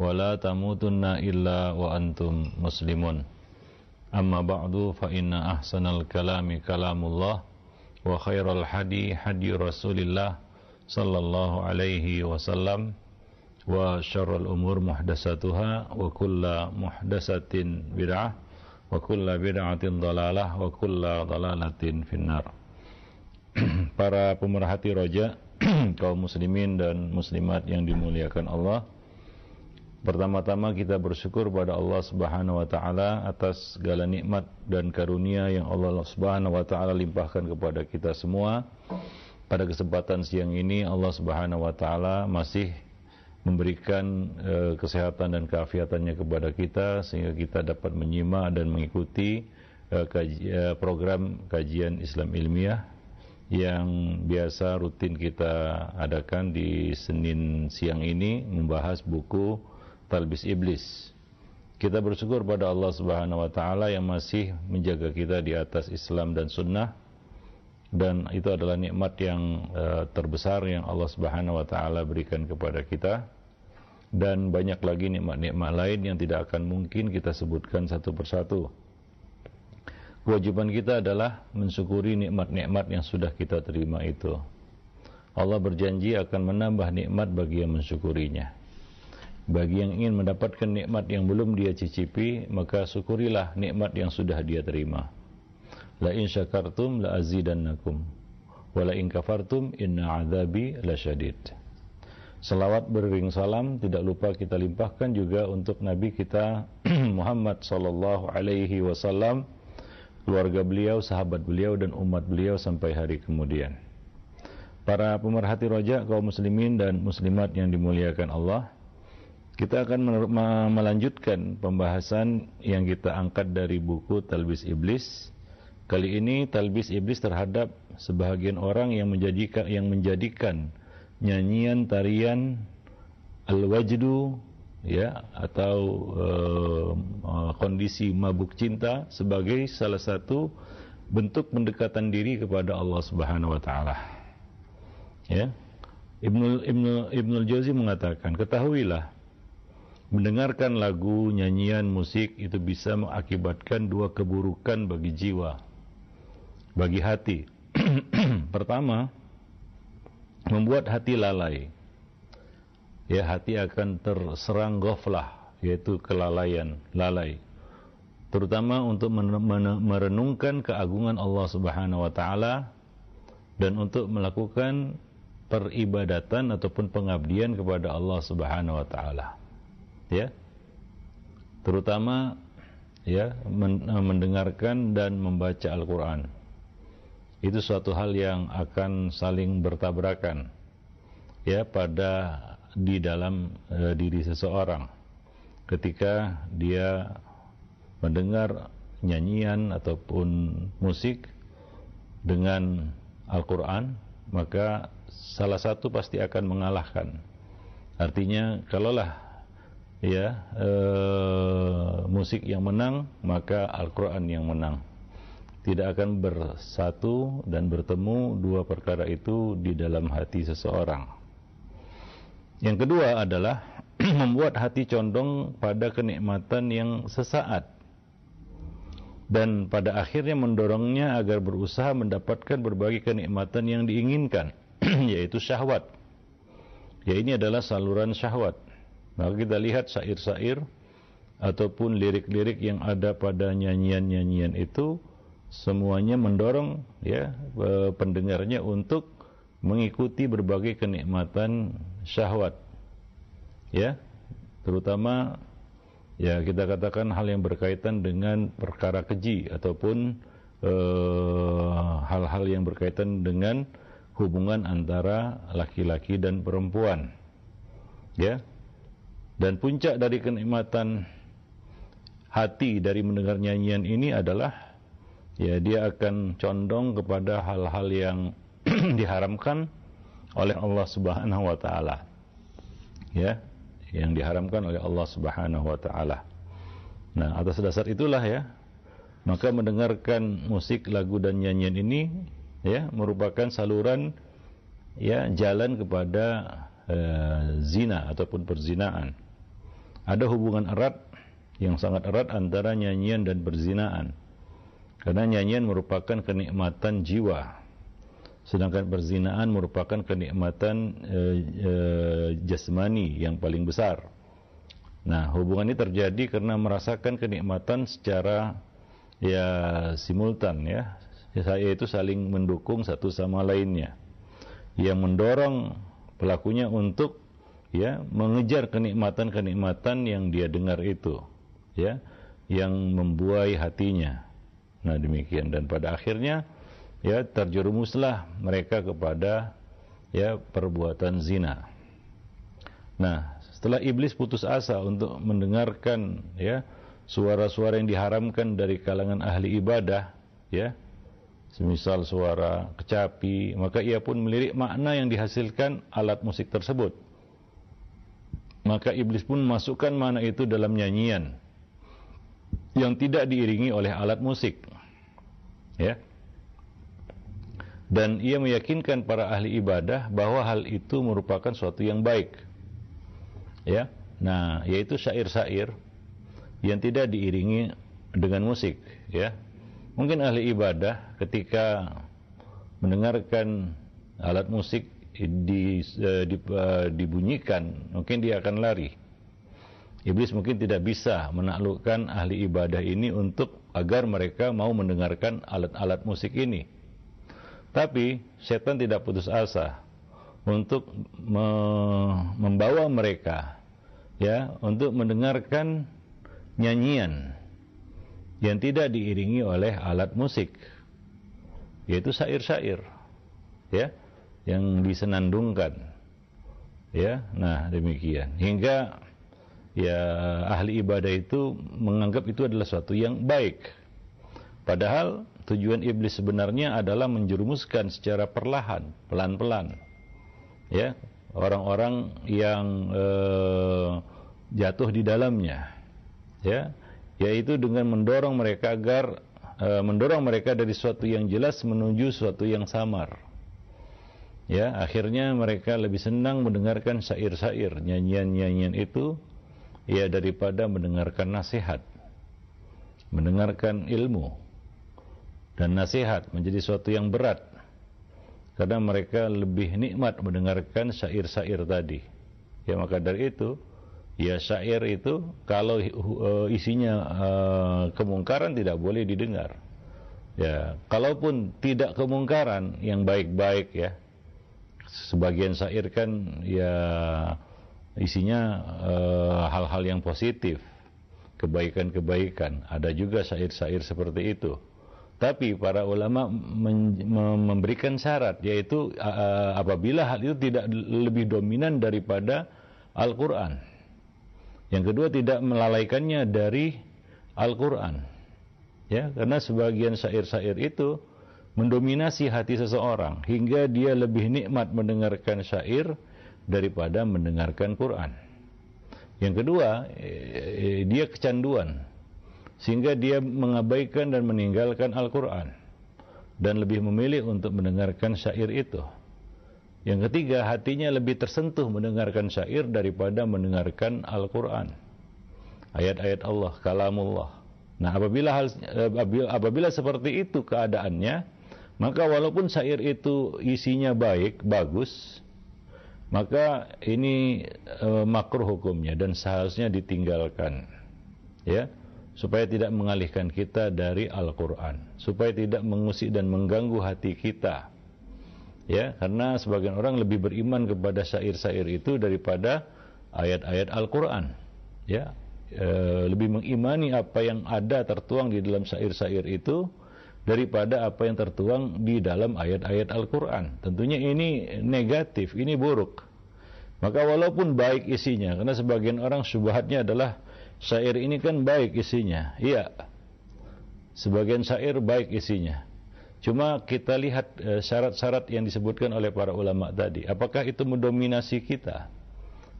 ولا تموتن إلا وأنتم مسلمون أما بعد فإن أحسن الكلام كلام الله وخير الحدي حدي رسول الله صلى الله عليه وسلم وشر الأمور محدثاتها وكل محدثة بدعة وكل بدعة ضلالة وكل ضلالة في النار para pemerhati roja kaum muslimin dan muslimat yang dimuliakan Allah Pertama-tama kita bersyukur pada Allah Subhanahu wa taala atas segala nikmat dan karunia yang Allah Subhanahu wa taala limpahkan kepada kita semua. Pada kesempatan siang ini Allah Subhanahu wa taala masih memberikan e, kesehatan dan keafiatannya kepada kita sehingga kita dapat menyimak dan mengikuti e, kaji, e, program kajian Islam ilmiah yang biasa rutin kita adakan di Senin siang ini membahas buku talbis iblis. Kita bersyukur pada Allah Subhanahu wa taala yang masih menjaga kita di atas Islam dan sunnah dan itu adalah nikmat yang uh, terbesar yang Allah Subhanahu wa taala berikan kepada kita dan banyak lagi nikmat-nikmat lain yang tidak akan mungkin kita sebutkan satu persatu. Kewajiban kita adalah mensyukuri nikmat-nikmat yang sudah kita terima itu. Allah berjanji akan menambah nikmat bagi yang mensyukurinya. Bagi yang ingin mendapatkan nikmat yang belum dia cicipi, maka syukurilah nikmat yang sudah dia terima. La in syakartum la azidannakum. Wa la in kafartum inna azabi lasyadid. Salawat beriring salam tidak lupa kita limpahkan juga untuk Nabi kita Muhammad sallallahu alaihi wasallam, keluarga beliau, sahabat beliau dan umat beliau sampai hari kemudian. Para pemerhati roja kaum muslimin dan muslimat yang dimuliakan Allah, kita akan melanjutkan pembahasan yang kita angkat dari buku Talbis Iblis. Kali ini Talbis Iblis terhadap sebahagian orang yang menjadikan yang menjadikan nyanyian tarian al-wajdu ya atau uh, kondisi mabuk cinta sebagai salah satu bentuk pendekatan diri kepada Allah Subhanahu wa taala. Ya. Ibnu Ibnu Ibnu Jauzi mengatakan, ketahuilah mendengarkan lagu, nyanyian, musik itu bisa mengakibatkan dua keburukan bagi jiwa, bagi hati. Pertama, membuat hati lalai. Ya, hati akan terserang goflah, yaitu kelalaian, lalai. Terutama untuk merenungkan keagungan Allah Subhanahu wa taala dan untuk melakukan peribadatan ataupun pengabdian kepada Allah Subhanahu wa taala ya. Terutama ya mendengarkan dan membaca Al-Qur'an. Itu suatu hal yang akan saling bertabrakan ya pada di dalam e, diri seseorang. Ketika dia mendengar nyanyian ataupun musik dengan Al-Qur'an maka salah satu pasti akan mengalahkan. Artinya kalaulah ya e, musik yang menang maka Al-Quran yang menang. Tidak akan bersatu dan bertemu dua perkara itu di dalam hati seseorang. Yang kedua adalah membuat hati condong pada kenikmatan yang sesaat. Dan pada akhirnya mendorongnya agar berusaha mendapatkan berbagai kenikmatan yang diinginkan yaitu syahwat. Ya ini adalah saluran syahwat maka kita lihat syair-syair ataupun lirik-lirik yang ada pada nyanyian-nyanyian itu semuanya mendorong ya pendengarnya untuk mengikuti berbagai kenikmatan syahwat. Ya, terutama ya kita katakan hal yang berkaitan dengan perkara keji ataupun eh, hal-hal yang berkaitan dengan hubungan antara laki-laki dan perempuan. Ya, Dan puncak dari kenikmatan hati dari mendengar nyanyian ini adalah ya dia akan condong kepada hal-hal yang diharamkan oleh Allah Subhanahu wa taala. Ya, yang diharamkan oleh Allah Subhanahu wa taala. Nah, atas dasar itulah ya, maka mendengarkan musik, lagu dan nyanyian ini ya merupakan saluran ya jalan kepada uh, zina ataupun perzinaan. Ada hubungan erat yang sangat erat antara nyanyian dan perzinaan. Karena nyanyian merupakan kenikmatan jiwa. Sedangkan perzinaan merupakan kenikmatan e, e, jasmani yang paling besar. Nah, hubungan ini terjadi karena merasakan kenikmatan secara ya simultan ya. Saya itu saling mendukung satu sama lainnya. Yang mendorong pelakunya untuk ya mengejar kenikmatan-kenikmatan yang dia dengar itu. Ya yang membuai hatinya. Nah demikian. Dan pada akhirnya ya terjerumuslah mereka kepada ya perbuatan zina. Nah setelah iblis putus asa untuk mendengarkan ya suara-suara yang diharamkan dari kalangan ahli ibadah ya semisal suara kecapi maka ia pun melirik makna yang dihasilkan alat musik tersebut maka iblis pun masukkan mana itu dalam nyanyian yang tidak diiringi oleh alat musik. Ya. Dan ia meyakinkan para ahli ibadah bahwa hal itu merupakan suatu yang baik. Ya. Nah, yaitu syair-syair yang tidak diiringi dengan musik, ya. Mungkin ahli ibadah ketika mendengarkan alat musik di, uh, di, uh, dibunyikan, mungkin dia akan lari. Iblis mungkin tidak bisa menaklukkan ahli ibadah ini untuk agar mereka mau mendengarkan alat-alat musik ini. Tapi setan tidak putus asa untuk me membawa mereka ya untuk mendengarkan nyanyian yang tidak diiringi oleh alat musik yaitu syair-syair ya yang disenandungkan. Ya, nah demikian. Hingga ya ahli ibadah itu menganggap itu adalah suatu yang baik. Padahal tujuan iblis sebenarnya adalah menjerumuskan secara perlahan, pelan-pelan. Ya, orang-orang yang eh, jatuh di dalamnya. Ya, yaitu dengan mendorong mereka agar eh, mendorong mereka dari suatu yang jelas menuju suatu yang samar ya akhirnya mereka lebih senang mendengarkan syair-syair nyanyian-nyanyian itu ya daripada mendengarkan nasihat. Mendengarkan ilmu dan nasihat menjadi suatu yang berat. Karena mereka lebih nikmat mendengarkan syair-syair tadi. Ya maka dari itu ya syair itu kalau uh, isinya uh, kemungkaran tidak boleh didengar. Ya kalaupun tidak kemungkaran yang baik-baik ya sebagian syair kan ya isinya eh, hal-hal uh, yang positif, kebaikan-kebaikan. Ada juga syair-syair seperti itu. Tapi para ulama memberikan syarat yaitu uh, apabila hal itu tidak lebih dominan daripada Al-Qur'an. Yang kedua tidak melalaikannya dari Al-Qur'an. Ya, karena sebagian syair-syair itu mendominasi hati seseorang hingga dia lebih nikmat mendengarkan syair daripada mendengarkan Quran. Yang kedua, eh, dia kecanduan sehingga dia mengabaikan dan meninggalkan Al-Quran dan lebih memilih untuk mendengarkan syair itu. Yang ketiga, hatinya lebih tersentuh mendengarkan syair daripada mendengarkan Al-Quran. Ayat-ayat Allah, kalamullah. Nah, apabila hal, apabila, apabila seperti itu keadaannya, maka walaupun syair itu isinya baik, bagus, maka ini e, makruh hukumnya dan seharusnya ditinggalkan. Ya, supaya tidak mengalihkan kita dari Al-Qur'an, supaya tidak mengusik dan mengganggu hati kita. Ya, karena sebagian orang lebih beriman kepada syair-syair itu daripada ayat-ayat Al-Qur'an. Ya, e, lebih mengimani apa yang ada tertuang di dalam syair-syair itu daripada apa yang tertuang di dalam ayat-ayat Al-Quran. Tentunya ini negatif, ini buruk. Maka walaupun baik isinya, karena sebagian orang syubhatnya adalah syair ini kan baik isinya. Iya. Sebagian syair baik isinya. Cuma kita lihat eh, syarat-syarat yang disebutkan oleh para ulama tadi. Apakah itu mendominasi kita?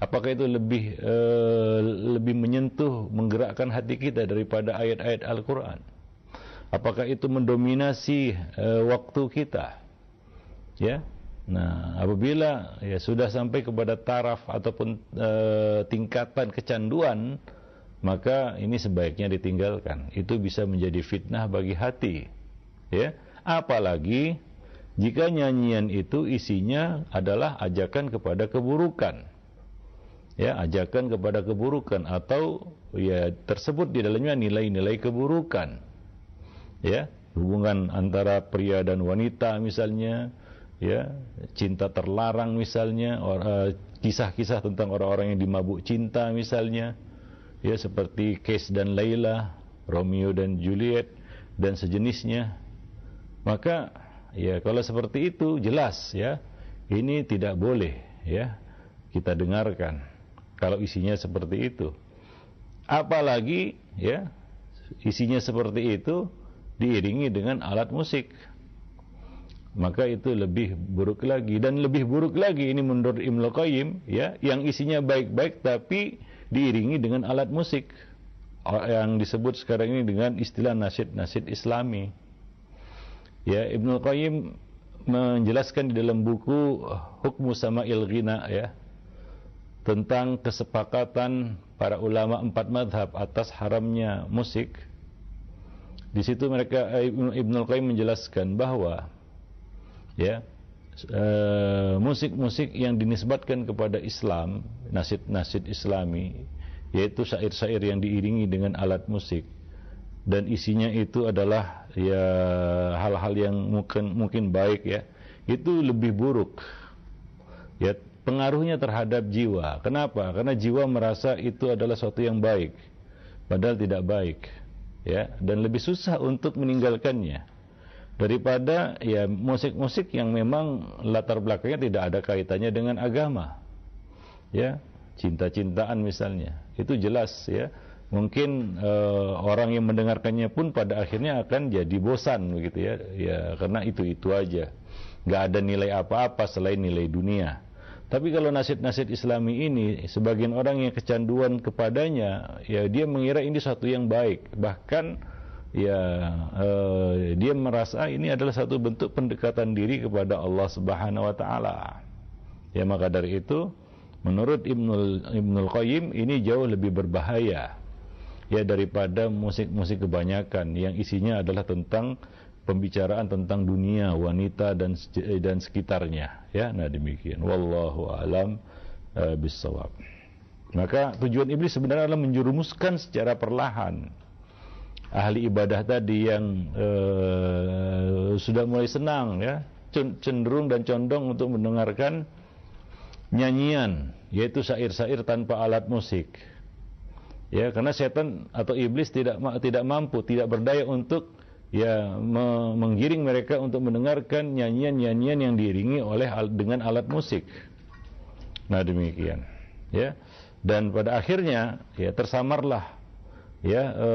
Apakah itu lebih uh, lebih menyentuh, menggerakkan hati kita daripada ayat-ayat Al-Quran? Apakah itu mendominasi uh, waktu kita? Ya, Nah, apabila ya sudah sampai kepada taraf ataupun e, tingkatan kecanduan, maka ini sebaiknya ditinggalkan. Itu bisa menjadi fitnah bagi hati. Ya, apalagi jika nyanyian itu isinya adalah ajakan kepada keburukan. Ya, ajakan kepada keburukan atau ya tersebut di dalamnya nilai-nilai keburukan. Ya, hubungan antara pria dan wanita misalnya, ya cinta terlarang misalnya eh, kisah-kisah tentang orang-orang yang dimabuk cinta misalnya ya seperti Case dan Layla Romeo dan Juliet dan sejenisnya. Maka ya kalau seperti itu jelas ya ini tidak boleh ya kita dengarkan kalau isinya seperti itu. Apalagi ya isinya seperti itu diiringi dengan alat musik. Maka itu lebih buruk lagi. Dan lebih buruk lagi ini menurut Ibnu Qayyim ya yang isinya baik-baik tapi diiringi dengan alat musik. Yang disebut sekarang ini dengan istilah nasid-nasid Islami. Ya Ibnu Qayyim menjelaskan di dalam buku Hukmu Sama'il Ghina ya tentang kesepakatan para ulama empat madhab atas haramnya musik di situ mereka Ibnu Qayyim menjelaskan bahwa ya eh, musik-musik yang dinisbatkan kepada Islam, nasid-nasid Islami, yaitu syair-syair yang diiringi dengan alat musik dan isinya itu adalah ya hal-hal yang mungkin mungkin baik ya, itu lebih buruk. Ya, pengaruhnya terhadap jiwa. Kenapa? Karena jiwa merasa itu adalah sesuatu yang baik, padahal tidak baik. Ya, dan lebih susah untuk meninggalkannya daripada ya musik-musik yang memang latar belakangnya tidak ada kaitannya dengan agama. Ya, cinta-cintaan misalnya. Itu jelas ya. Mungkin uh, orang yang mendengarkannya pun pada akhirnya akan jadi bosan begitu ya. Ya, karena itu-itu aja. nggak ada nilai apa-apa selain nilai dunia. Tapi kalau nasib-nasib Islami ini, sebagian orang yang kecanduan kepadanya, ya dia mengira ini satu yang baik. Bahkan ya uh, dia merasa ini adalah satu bentuk pendekatan diri kepada Allah Subhanahu wa taala. Ya maka dari itu menurut Ibnul Ibnul Qayyim ini jauh lebih berbahaya ya daripada musik-musik kebanyakan yang isinya adalah tentang pembicaraan tentang dunia, wanita dan dan sekitarnya ya. Nah demikian wallahu alam uh, bisawab. Maka tujuan iblis sebenarnya adalah menjerumuskan secara perlahan ahli ibadah tadi yang uh, sudah mulai senang ya cenderung dan condong untuk mendengarkan nyanyian yaitu syair-syair tanpa alat musik ya karena setan atau iblis tidak tidak mampu tidak berdaya untuk ya me menggiring mereka untuk mendengarkan nyanyian-nyanyian yang diiringi oleh dengan alat musik. Nah demikian. Ya. Dan pada akhirnya ya tersamarlah ya e,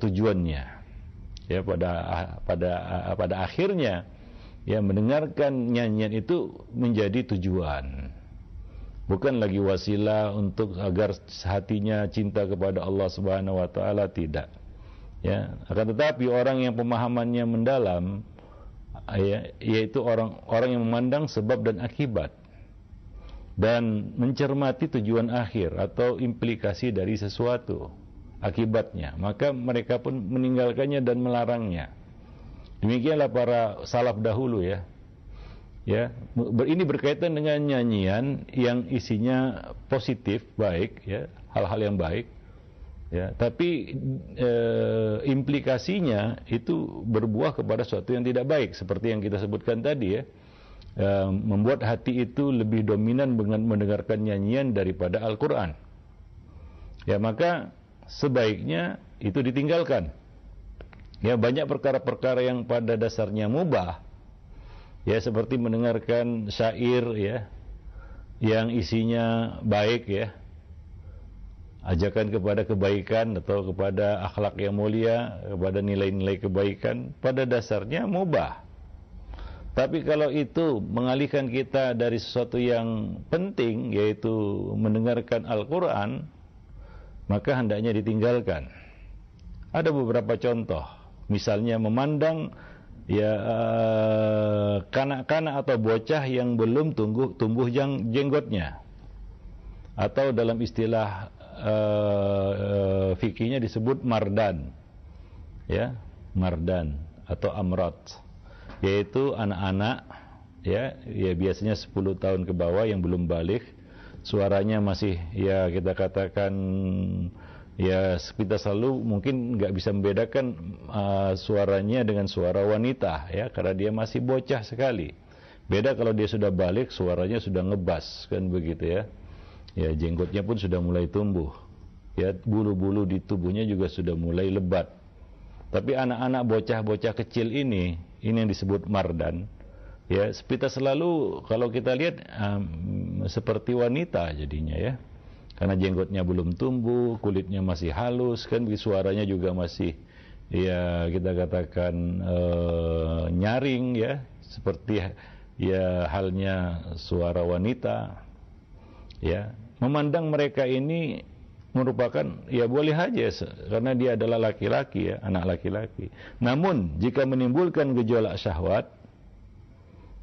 tujuannya. Ya pada pada pada akhirnya ya mendengarkan nyanyian itu menjadi tujuan. Bukan lagi wasilah untuk agar hatinya cinta kepada Allah Subhanahu wa taala tidak ya akan tetapi orang yang pemahamannya mendalam ya, yaitu orang orang yang memandang sebab dan akibat dan mencermati tujuan akhir atau implikasi dari sesuatu akibatnya maka mereka pun meninggalkannya dan melarangnya. Demikianlah para salaf dahulu ya. Ya ini berkaitan dengan nyanyian yang isinya positif baik ya hal-hal yang baik ya tapi e, implikasinya itu berbuah kepada sesuatu yang tidak baik seperti yang kita sebutkan tadi ya e, membuat hati itu lebih dominan dengan mendengarkan nyanyian daripada Al-Qur'an ya maka sebaiknya itu ditinggalkan. Ya banyak perkara-perkara yang pada dasarnya mubah. Ya seperti mendengarkan syair ya. yang isinya baik ya ajakan kepada kebaikan atau kepada akhlak yang mulia, kepada nilai-nilai kebaikan, pada dasarnya mubah. Tapi kalau itu mengalihkan kita dari sesuatu yang penting, yaitu mendengarkan Al-Quran, maka hendaknya ditinggalkan. Ada beberapa contoh, misalnya memandang ya eh, kanak-kanak atau bocah yang belum tumbuh tumbuh jenggotnya atau dalam istilah uh, uh, disebut mardan. Ya mardan atau amrat yaitu anak-anak ya ya biasanya 10 tahun ke bawah yang belum balik. Suaranya masih ya kita katakan ya kita selalu mungkin nggak bisa membedakan uh, suaranya dengan suara wanita ya karena dia masih bocah sekali. Beda kalau dia sudah balik suaranya sudah ngebas kan begitu ya ya jenggotnya pun sudah mulai tumbuh. Ya bulu-bulu di tubuhnya juga sudah mulai lebat. Tapi anak-anak bocah-bocah kecil ini ini yang disebut mardan ya kita selalu kalau kita lihat um, seperti wanita jadinya ya. Karena jenggotnya belum tumbuh kulitnya masih halus kan suaranya juga masih ya kita katakan uh, nyaring ya. Seperti ya halnya suara wanita ya memandang mereka ini merupakan ya boleh saja karena dia adalah laki-laki ya anak laki-laki. Namun jika menimbulkan gejolak syahwat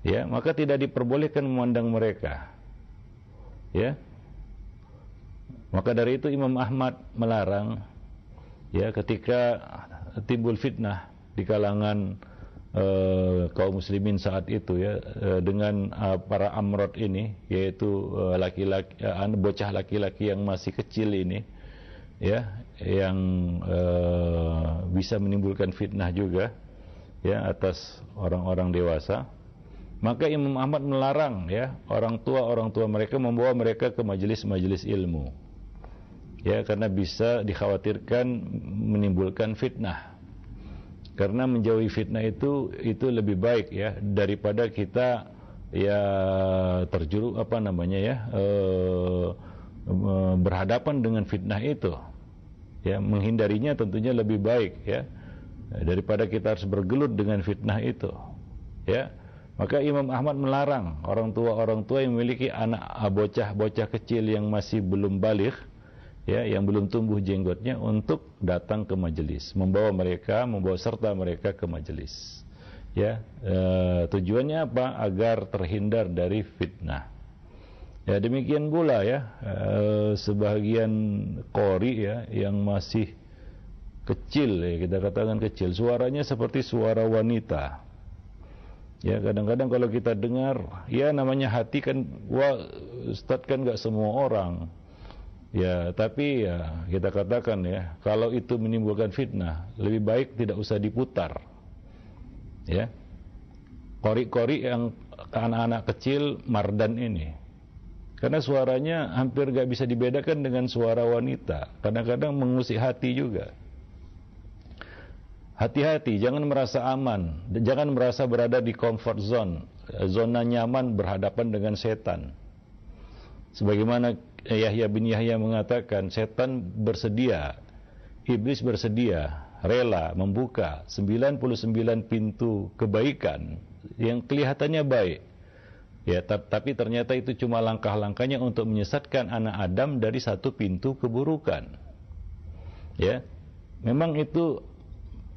ya maka tidak diperbolehkan memandang mereka. Ya. Maka dari itu Imam Ahmad melarang ya ketika timbul fitnah di kalangan uh, kaum muslimin saat itu ya uh, dengan uh, para amrod ini yaitu laki-laki bocah laki-laki yang masih kecil ini ya yang bisa menimbulkan fitnah juga ya atas orang-orang dewasa. Maka Imam Ahmad melarang ya orang tua orang tua mereka membawa mereka ke majelis-majelis ilmu. Ya karena bisa dikhawatirkan menimbulkan fitnah karena menjauhi fitnah itu itu lebih baik ya daripada kita ya terjuruk apa namanya ya e, e, berhadapan dengan fitnah itu. Ya menghindarinya tentunya lebih baik ya daripada kita harus bergelut dengan fitnah itu. Ya maka Imam Ahmad melarang orang tua orang tua yang memiliki anak bocah bocah kecil yang masih belum balik ya yang belum tumbuh jenggotnya untuk datang ke majelis, membawa mereka, membawa serta mereka ke majelis. Ya, e, tujuannya apa? Agar terhindar dari fitnah. Ya demikian pula ya e, sebagian kori ya yang masih kecil ya kita katakan kecil suaranya seperti suara wanita ya kadang-kadang kalau kita dengar ya namanya hati kan wah Ustadz kan nggak semua orang Ya, tapi ya kita katakan ya, kalau itu menimbulkan fitnah, lebih baik tidak usah diputar. Ya. Kori-kori yang anak-anak kecil mardan ini. Karena suaranya hampir gak bisa dibedakan dengan suara wanita. Kadang-kadang mengusik hati juga. Hati-hati, jangan merasa aman, jangan merasa berada di comfort zone, zona nyaman berhadapan dengan setan. Sebagaimana Yahya bin Yahya mengatakan setan bersedia, iblis bersedia, rela membuka 99 pintu kebaikan yang kelihatannya baik. Ya, tapi ternyata itu cuma langkah-langkahnya untuk menyesatkan anak Adam dari satu pintu keburukan. Ya. Memang itu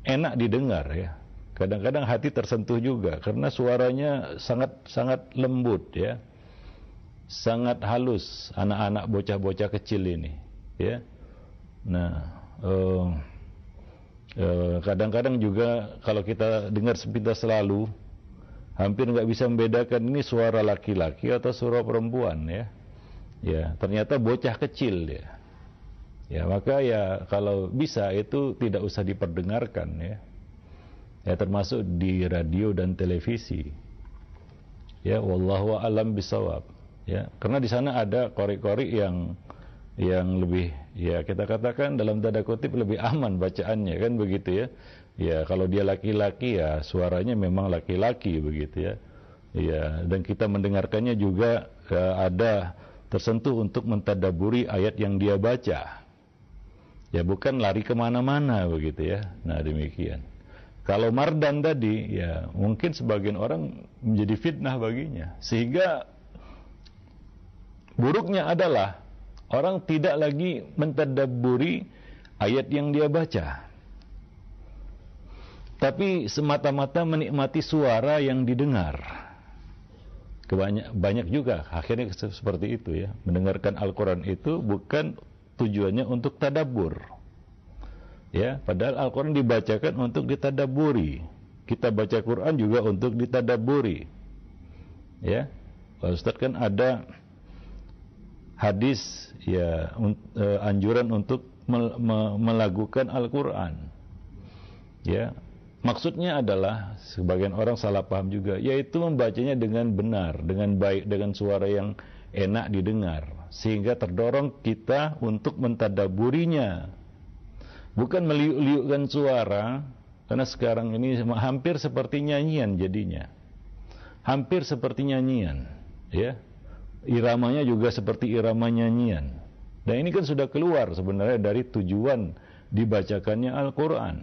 enak didengar ya. Kadang-kadang hati tersentuh juga karena suaranya sangat sangat lembut ya sangat halus anak-anak bocah-bocah kecil ini ya. Nah uh, uh, kadang-kadang juga kalau kita dengar sepintas selalu hampir nggak bisa membedakan ini suara laki-laki atau suara perempuan ya. Ya ternyata bocah kecil ya ya maka ya kalau bisa itu tidak usah diperdengarkan ya. Ya termasuk di radio dan televisi. Ya wallahu alam bisawab ya karena di sana ada kori-kori yang yang lebih ya kita katakan dalam tanda kutip lebih aman bacaannya kan begitu ya ya kalau dia laki-laki ya suaranya memang laki-laki begitu ya Ya, dan kita mendengarkannya juga ya, ada tersentuh untuk mentadaburi ayat yang dia baca. Ya bukan lari ke mana-mana begitu ya. Nah demikian. Kalau mardan tadi, ya mungkin sebagian orang menjadi fitnah baginya. Sehingga buruknya adalah orang tidak lagi mentadaburi ayat yang dia baca. Tapi semata-mata menikmati suara yang didengar. Kebanyak banyak juga akhirnya seperti itu ya. Mendengarkan Al-Quran itu bukan tujuannya untuk tadabur ya padahal Al-Quran dibacakan untuk ditadaburi kita baca Quran juga untuk ditadaburi ya Ustaz kan ada hadis ya uh, anjuran untuk melakukan Al-Quran ya Maksudnya adalah sebagian orang salah paham juga, yaitu membacanya dengan benar, dengan baik, dengan suara yang enak didengar, sehingga terdorong kita untuk mentadaburinya. Bukan meliuk-liukkan suara, karena sekarang ini hampir seperti nyanyian jadinya. Hampir seperti nyanyian, ya. Iramanya juga seperti irama nyanyian. Dan ini kan sudah keluar sebenarnya dari tujuan dibacakannya Al-Quran.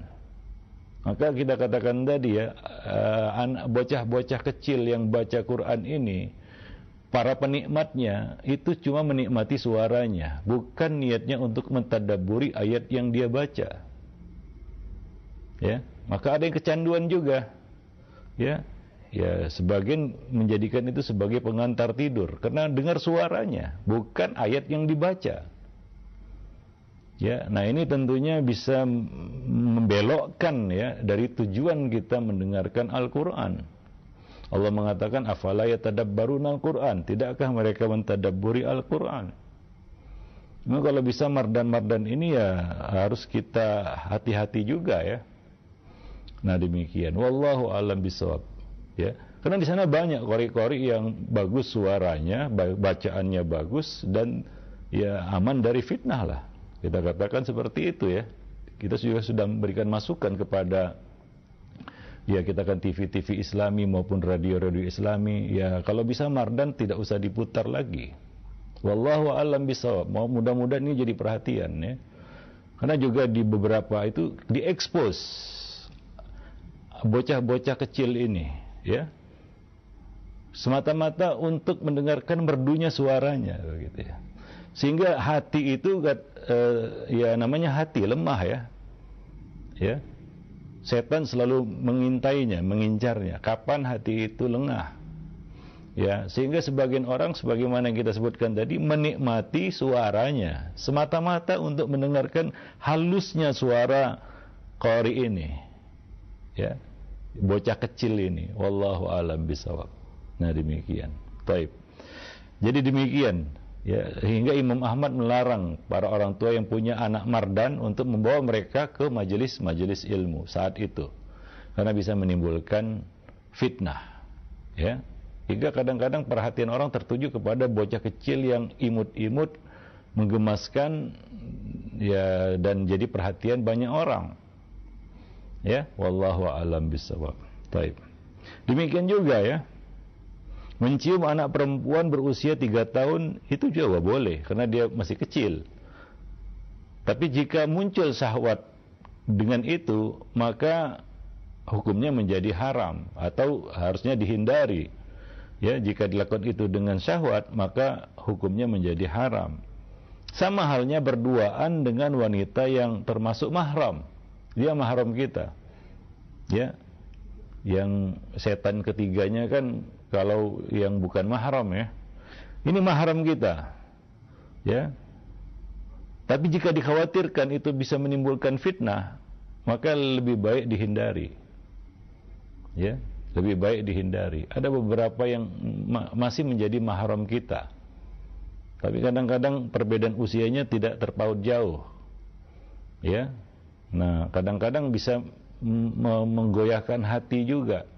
Maka kita katakan tadi ya, anak bocah-bocah kecil yang baca Quran ini, para penikmatnya itu cuma menikmati suaranya, bukan niatnya untuk mentadaburi ayat yang dia baca. Ya, maka ada yang kecanduan juga. Ya, ya sebagian menjadikan itu sebagai pengantar tidur karena dengar suaranya, bukan ayat yang dibaca. Ya, nah ini tentunya bisa membelokkan ya dari tujuan kita mendengarkan Al-Qur'an. Allah mengatakan afala yatadabbaruna Al-Qur'an? Tidakkah mereka mentadabburi Al-Qur'an? Nah, kalau bisa mardan-mardan ini ya harus kita hati-hati juga ya. Nah, demikian. Wallahu alam bisawab. Ya. Karena di sana banyak kori-kori yang bagus suaranya, bacaannya bagus dan ya aman dari fitnah lah. Kita katakan seperti itu ya. Kita juga sudah memberikan masukan kepada ya kita kan TV-TV Islami maupun radio-radio Islami ya kalau bisa Mardan tidak usah diputar lagi. Wallahu alam bisawab. Mudah-mudahan ini jadi perhatian ya. Karena juga di beberapa itu diekspos bocah-bocah kecil ini ya semata-mata untuk mendengarkan merdunya suaranya begitu ya sehingga hati itu uh, ya namanya hati lemah ya. Ya. Setan selalu mengintainya, mengincarnya. Kapan hati itu lengah? Ya, sehingga sebagian orang sebagaimana yang kita sebutkan tadi menikmati suaranya semata-mata untuk mendengarkan halusnya suara qari ini. Ya. Bocah kecil ini, wallahu alam bisawab. Nah, demikian. Baik. Jadi demikian Ya, hingga Imam Ahmad melarang para orang tua yang punya anak mardan untuk membawa mereka ke majelis-majelis ilmu saat itu. Karena bisa menimbulkan fitnah. Ya. Hingga kadang-kadang perhatian orang tertuju kepada bocah kecil yang imut-imut menggemaskan ya dan jadi perhatian banyak orang. Ya, wallahu alam bisawab. Baik. Demikian juga ya Mencium anak perempuan berusia tiga tahun itu juga boleh karena dia masih kecil. Tapi jika muncul syahwat dengan itu, maka hukumnya menjadi haram atau harusnya dihindari. Ya, jika dilakukan itu dengan syahwat, maka hukumnya menjadi haram. Sama halnya berduaan dengan wanita yang termasuk mahram. Dia mahram kita. Ya. Yang setan ketiganya kan kalau yang bukan mahram ya. Ini mahram kita. Ya. Tapi jika dikhawatirkan itu bisa menimbulkan fitnah, maka lebih baik dihindari. Ya, lebih baik dihindari. Ada beberapa yang ma masih menjadi mahram kita. Tapi kadang-kadang perbedaan usianya tidak terpaut jauh. Ya. Nah, kadang-kadang bisa menggoyahkan hati juga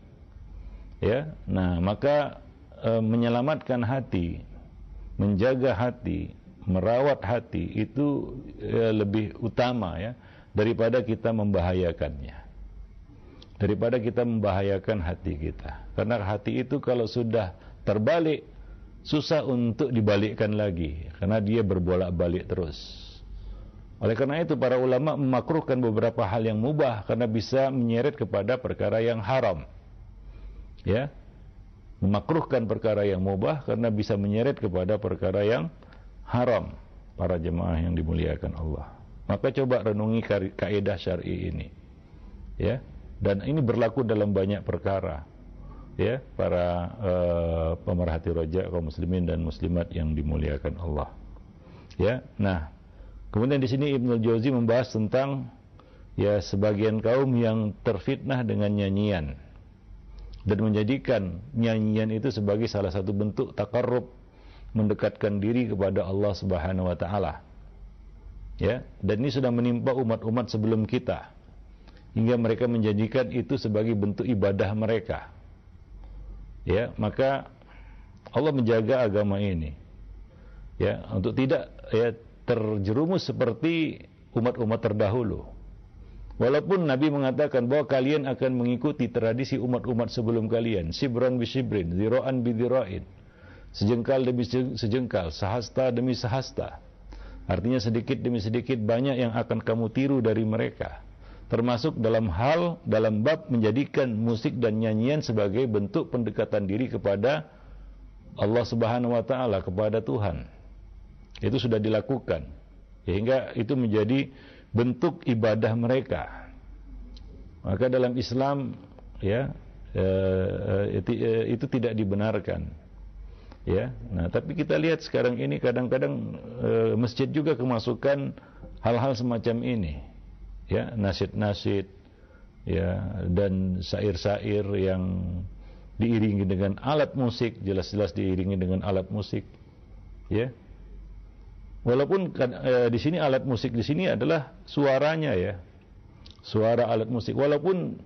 ya nah maka e, menyelamatkan hati menjaga hati merawat hati itu e, lebih utama ya daripada kita membahayakannya daripada kita membahayakan hati kita. Karena hati itu kalau sudah terbalik susah untuk dibalikkan lagi karena dia berbolak-balik terus. Oleh karena itu para ulama memakruhkan beberapa hal yang mubah karena bisa menyeret kepada perkara yang haram. Ya. Memakruhkan perkara yang mubah karena bisa menyeret kepada perkara yang haram. Para jemaah yang dimuliakan Allah. Maka coba renungi kaidah syar'i ini. Ya. Dan ini berlaku dalam banyak perkara. Ya, para uh, pemerhati rojak kaum muslimin dan muslimat yang dimuliakan Allah. Ya. Nah, kemudian di sini Ibnu Jauzi membahas tentang ya sebagian kaum yang terfitnah dengan nyanyian dan menjadikan nyanyian itu sebagai salah satu bentuk takarrub mendekatkan diri kepada Allah Subhanahu wa taala. Ya, dan ini sudah menimpa umat-umat sebelum kita hingga mereka menjanjikan itu sebagai bentuk ibadah mereka. Ya, maka Allah menjaga agama ini. Ya, untuk tidak ya terjerumus seperti umat-umat terdahulu. Walaupun Nabi mengatakan bahwa kalian akan mengikuti tradisi umat-umat sebelum kalian, sibran bi sibrin, zira'an bi zira'in. Sejengkal demi sejengkal, sahasta demi sahasta. Artinya sedikit demi sedikit banyak yang akan kamu tiru dari mereka termasuk dalam hal dalam bab menjadikan musik dan nyanyian sebagai bentuk pendekatan diri kepada Allah Subhanahu wa taala kepada Tuhan. Itu sudah dilakukan sehingga itu menjadi bentuk ibadah mereka. Maka dalam Islam ya eh, eh, itu tidak dibenarkan. Ya. Nah, tapi kita lihat sekarang ini kadang-kadang eh, masjid juga kemasukan hal-hal semacam ini ya nasid-nasid ya dan syair-syair yang diiringi dengan alat musik jelas-jelas diiringi dengan alat musik ya walaupun eh, di sini alat musik di sini adalah suaranya ya. Suara alat musik. Walaupun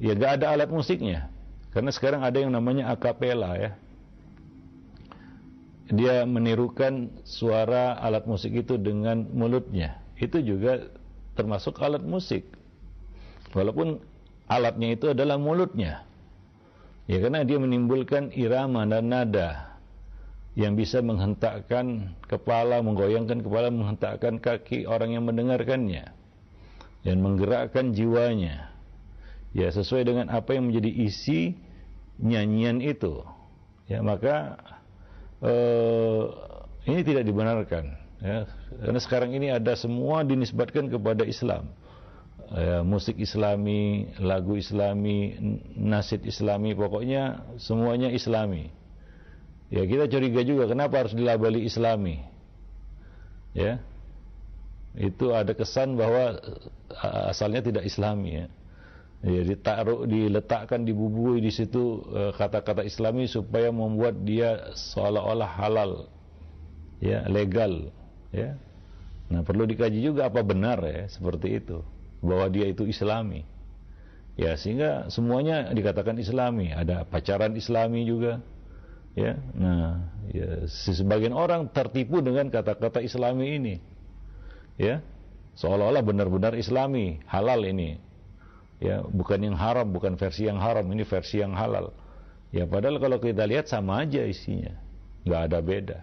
ya gak ada alat musiknya. Karena sekarang ada yang namanya akapela ya. Dia menirukan suara alat musik itu dengan mulutnya. Itu juga termasuk alat musik. Walaupun alatnya itu adalah mulutnya. Ya karena dia menimbulkan irama dan nada yang bisa menghentakkan kepala, menggoyangkan kepala, menghentakkan kaki orang yang mendengarkannya dan menggerakkan jiwanya. Ya sesuai dengan apa yang menjadi isi nyanyian itu. Ya maka eh, ini tidak dibenarkan ya karena sekarang ini ada semua dinisbatkan kepada Islam ya, musik Islami lagu Islami nasid Islami pokoknya semuanya Islami ya kita curiga juga kenapa harus dilabeli Islami. Ya. Itu ada kesan bahwa asalnya tidak Islami ya. Ya ditaruh diletakkan dibubui di situ e, kata-kata Islami supaya membuat dia seolah-olah halal ya legal ya. Nah perlu dikaji juga apa benar ya seperti itu bahwa dia itu islami. Ya sehingga semuanya dikatakan islami. Ada pacaran islami juga ya nah ya sebagian orang tertipu dengan kata-kata islami ini ya seolah-olah benar-benar islami halal ini ya bukan yang haram bukan versi yang haram ini versi yang halal ya padahal kalau kita lihat sama aja isinya nggak ada beda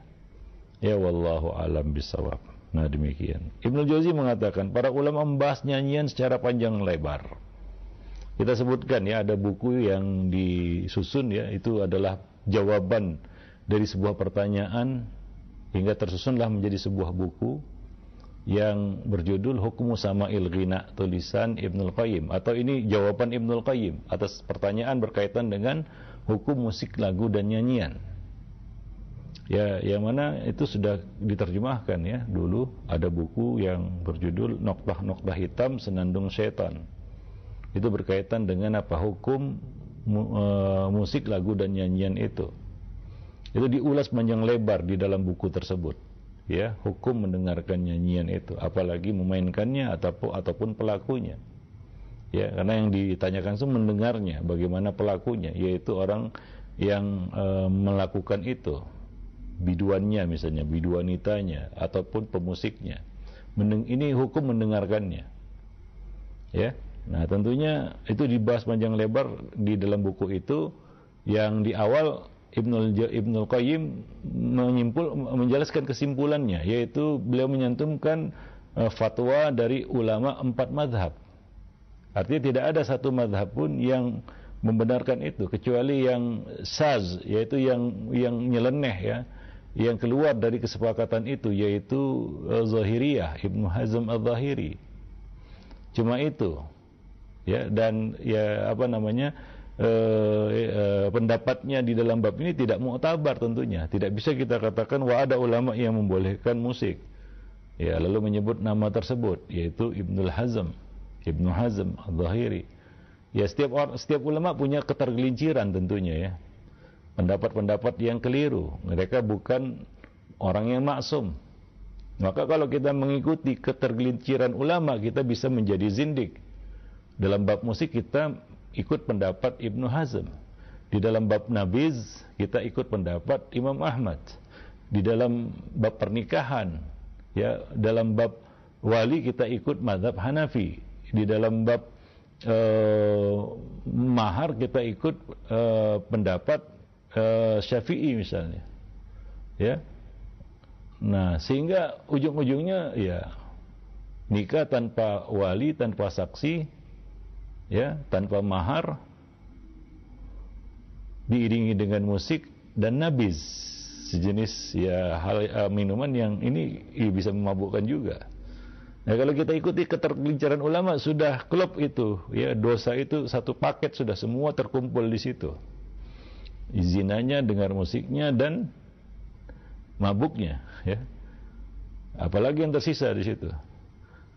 Ya wallahu alam bisawab. Nah demikian. Ibnu Jauzi mengatakan para ulama membahas nyanyian secara panjang lebar. Kita sebutkan ya ada buku yang disusun ya itu adalah jawaban dari sebuah pertanyaan hingga tersusunlah menjadi sebuah buku yang berjudul Hukum Sama Ghina tulisan Ibnul Qayyim. Atau ini jawaban Ibnul Qayyim atas pertanyaan berkaitan dengan hukum musik lagu dan nyanyian. Ya yang mana itu sudah diterjemahkan ya. Dulu ada buku yang berjudul Noktah-Noktah Hitam Senandung Setan. Itu berkaitan dengan apa? Hukum mu, e, musik lagu dan nyanyian itu itu diulas panjang lebar di dalam buku tersebut ya hukum mendengarkan nyanyian itu apalagi memainkannya ataupun ataupun pelakunya ya karena yang ditanyakan itu mendengarnya bagaimana pelakunya yaitu orang yang e, melakukan itu biduannya misalnya, biduanitanya ataupun pemusiknya. Mendeng ini hukum mendengarkannya. Ya. Nah, tentunya itu dibahas panjang lebar di dalam buku itu yang di awal Ibnul Ibnul Qayyim menyimpul menjelaskan kesimpulannya yaitu beliau menyantumkan uh, fatwa dari ulama empat madhab. Artinya tidak ada satu madhab pun yang membenarkan itu kecuali yang saz yaitu yang yang nyeleneh ya yang keluar dari kesepakatan itu yaitu uh, Zahiriyah Ibnu Hazm Al-Zahiri. Cuma itu ya dan ya apa namanya eh, eh, pendapatnya di dalam bab ini tidak muktabar tentunya. Tidak bisa kita katakan wah ada ulama yang membolehkan musik. Ya lalu menyebut nama tersebut yaitu Ibnul Hazm Ibnu Hazm Al-Zahiri. Ya setiap orang setiap ulama punya ketergelinciran tentunya ya. Pendapat-pendapat yang keliru. Mereka bukan orang yang maksum. Maka kalau kita mengikuti ketergelinciran ulama kita bisa menjadi zindik dalam bab musik kita ikut pendapat Ibnu Hazm. Di dalam bab nabiz kita ikut pendapat Imam Ahmad. Di dalam bab pernikahan, ya dalam bab wali kita ikut madhab Hanafi. Di dalam bab uh, mahar kita ikut uh, pendapat uh, Syafi'i misalnya. Ya. Nah, sehingga ujung-ujungnya ya nikah tanpa wali, tanpa saksi ya tanpa mahar diiringi dengan musik dan nabiz sejenis ya hal uh, minuman yang ini ya, bisa memabukkan juga. Nah kalau kita ikuti ketergelinciran ulama sudah klub itu ya dosa itu satu paket sudah semua terkumpul di situ. Izinanya dengar musiknya dan mabuknya ya. Apalagi yang tersisa di situ.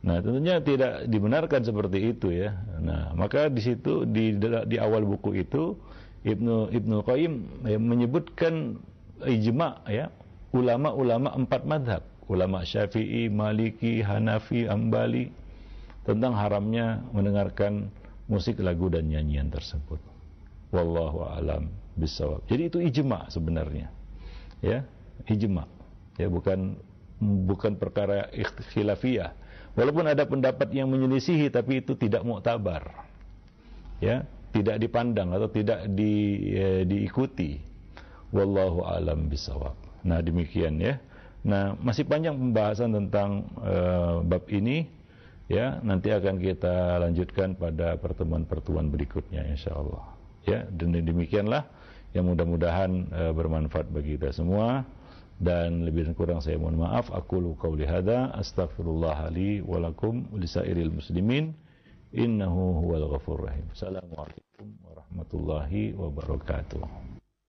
Nah, tentunya tidak dibenarkan seperti itu ya. Nah, maka di situ di di awal buku itu Ibnu Ibnu Qayyim ya, menyebutkan ijma ya, ulama-ulama empat madhab, ulama Syafi'i, Maliki, Hanafi, Ambali tentang haramnya mendengarkan musik lagu dan nyanyian tersebut. Wallahu alam bisawab. Jadi itu ijma sebenarnya. Ya, ijma. Ya, bukan bukan perkara khilafiyah Walaupun ada pendapat yang menyelisihi tapi itu tidak muktabar. Ya, tidak dipandang atau tidak di, ya, diikuti. Wallahu alam bisawab. Nah, demikian ya. Nah, masih panjang pembahasan tentang uh, bab ini ya. Nanti akan kita lanjutkan pada pertemuan-pertemuan berikutnya insyaallah. Ya, dan demikianlah yang mudah-mudahan uh, bermanfaat bagi kita semua dan lebih dan kurang saya mohon maaf. Aku qauli hada astaghfirullah li wa lisairil muslimin. Innahu huwal ghafurur rahim. Assalamualaikum warahmatullahi wabarakatuh